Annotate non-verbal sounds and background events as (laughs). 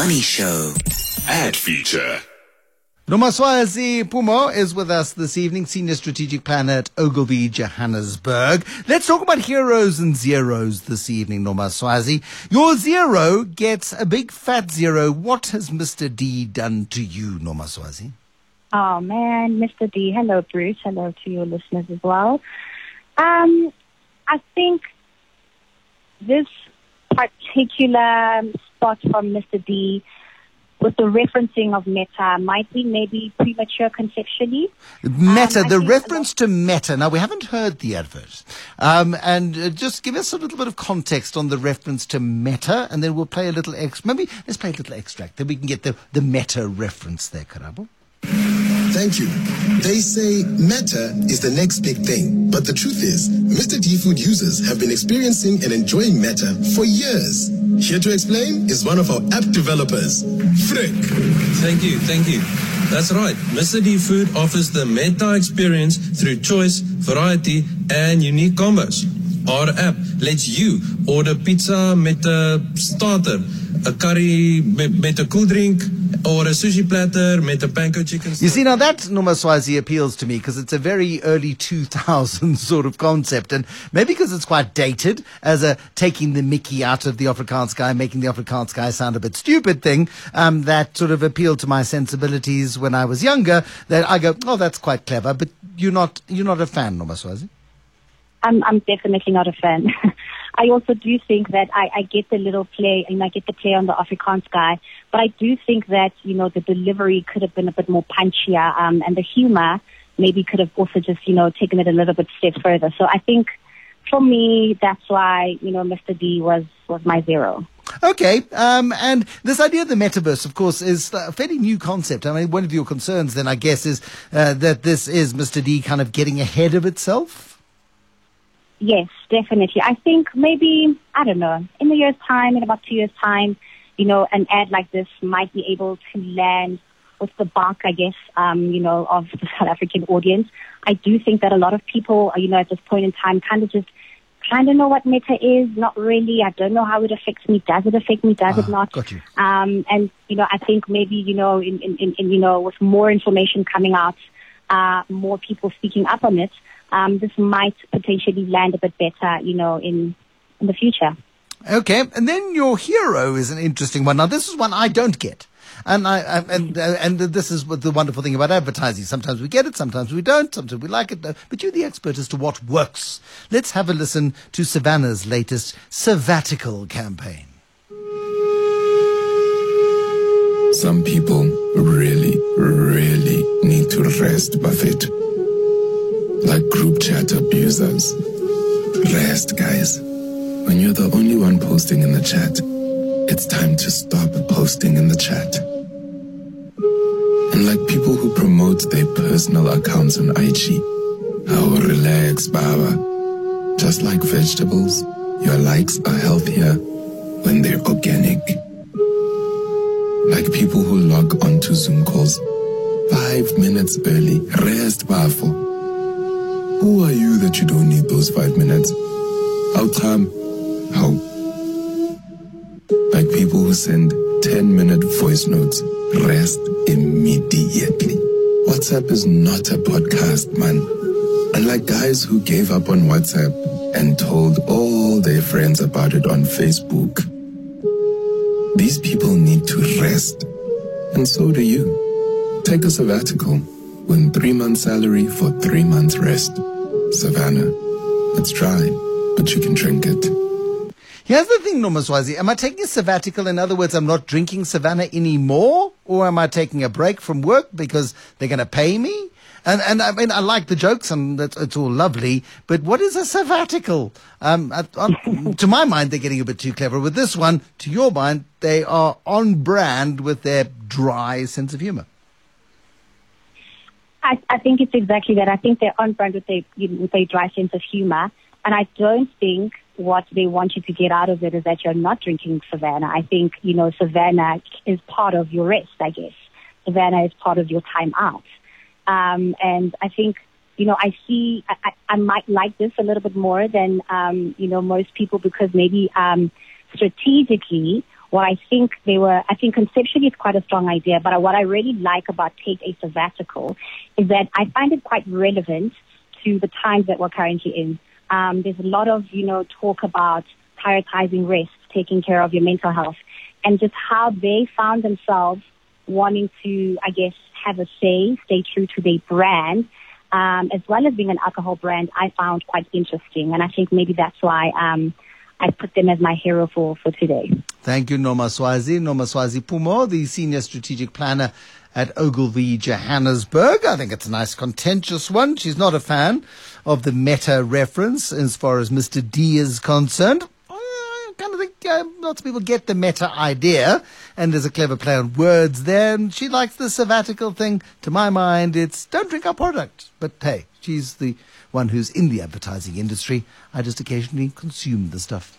Money Show. Ad feature. Nomaswazi Pumo is with us this evening, Senior Strategic Planner at Ogilvy Johannesburg. Let's talk about heroes and zeros this evening, Nomaswazi. Your zero gets a big fat zero. What has Mr. D done to you, Nomaswazi? Oh man, Mr. D. Hello, Bruce. Hello to your listeners as well. Um, I think this particular spot from Mr. D with the referencing of meta might be maybe premature conceptually. Meta, Um, the reference to meta. Now, we haven't heard the advert. Um, and uh, just give us a little bit of context on the reference to meta, and then we'll play a little ex. Maybe let's play a little extract. Then we can get the, the meta reference there, Karabo. Thank you. They say Meta is the next big thing, but the truth is, Mr. D Food users have been experiencing and enjoying Meta for years. Here to explain is one of our app developers, Frick. Thank you, thank you. That's right. Mr. D Food offers the Meta experience through choice, variety, and unique combos. Our app lets you order pizza met a starter, a curry met, met a cool drink, or a sushi platter met a panko chicken. You see, now that Nomaswazi appeals to me because it's a very early 2000s sort of concept. And maybe because it's quite dated as a taking the Mickey out of the Afrikaans guy, making the Afrikaans guy sound a bit stupid thing, um, that sort of appealed to my sensibilities when I was younger, that I go, oh, that's quite clever. But you're not, you're not a fan, Nomaswazi. I'm, I'm definitely not a fan. (laughs) I also do think that I, I get the little play, and I get the play on the Afrikaans guy, but I do think that, you know, the delivery could have been a bit more punchier, um, and the humor maybe could have also just, you know, taken it a little bit step further. So I think for me, that's why, you know, Mr. D was, was my zero. Okay, um, and this idea of the metaverse, of course, is a fairly new concept. I mean, one of your concerns then, I guess, is uh, that this is Mr. D kind of getting ahead of itself. Yes, definitely. I think maybe, I don't know, in a year's time, in about two years' time, you know, an ad like this might be able to land with the bulk, I guess, um, you know, of the (laughs) South African audience. I do think that a lot of people, you know, at this point in time kind of just kind of know what meta is, not really. I don't know how it affects me. Does it affect me? Does it Ah, not? got you. Um, and, you know, I think maybe, you know, in, in, in, in you know, with more information coming out, more people speaking up on it, um, this might potentially land a bit better, you know, in, in the future. Okay, and then your hero is an interesting one. Now, this is one I don't get. And I, I and uh, and this is the wonderful thing about advertising. Sometimes we get it, sometimes we don't, sometimes we like it. But you're the expert as to what works. Let's have a listen to Savanna's latest sabbatical campaign. Some people really, really need to rest, Bafo. Like group chat abusers. Rest, guys. When you're the only one posting in the chat, it's time to stop posting in the chat. And like people who promote their personal accounts on IG, oh, relax, Baba. Just like vegetables, your likes are healthier when they're organic like people who log onto Zoom calls five minutes early. Rest, Bafo. Who are you that you don't need those five minutes? How come? How? Like people who send 10 minute voice notes. Rest immediately. WhatsApp is not a podcast, man. And like guys who gave up on WhatsApp and told all their friends about it on Facebook. These people need to rest. And so do you. Take a sabbatical. Win three months salary for three months rest. Savanna. It's dry, but you can drink it. Here's the thing, Nomaswazi. Am I taking a sabbatical? In other words, I'm not drinking Savanna anymore? Or am I taking a break from work because they're going to pay me? And, and I mean, I like the jokes and that's, it's all lovely, but what is a sabbatical? Um, I, (laughs) to my mind, they're getting a bit too clever with this one. To your mind, they are on brand with their dry sense of humor. I, I think it's exactly that. I think they're on brand with a with a dry sense of humor, and I don't think what they want you to get out of it is that you're not drinking Savanna. I think you know Savanna is part of your rest. I guess Savanna is part of your time out, um, and I think you know I see I, I, might like this a little bit more than um, you know most people because maybe um, strategically what I think they were, I think conceptually it's quite a strong idea, but what I really like about Take a Sabbatical is that I find it quite relevant to the times that we're currently in. Um, there's a lot of, you know, talk about prioritizing rest, taking care of your mental health, and just how they found themselves wanting to, I guess, have a say, stay true to their brand, um, as well as being an alcohol brand, I found quite interesting. And I think maybe that's why um, I put them as my hero for, for today. Thank you, Nomaswazi. Nomaswazi Pumo, the Senior Strategic Planner at Ogilvy Johannesburg. I think it's a nice contentious one. She's not a fan of the meta reference as far as Mr. D is concerned. Kind of think uh, lots of people get the meta idea, and there's a clever play on words there, and she likes the sabbatical thing. To my mind, it's don't drink our product. But hey, she's the one who's in the advertising industry. I just occasionally consume the stuff.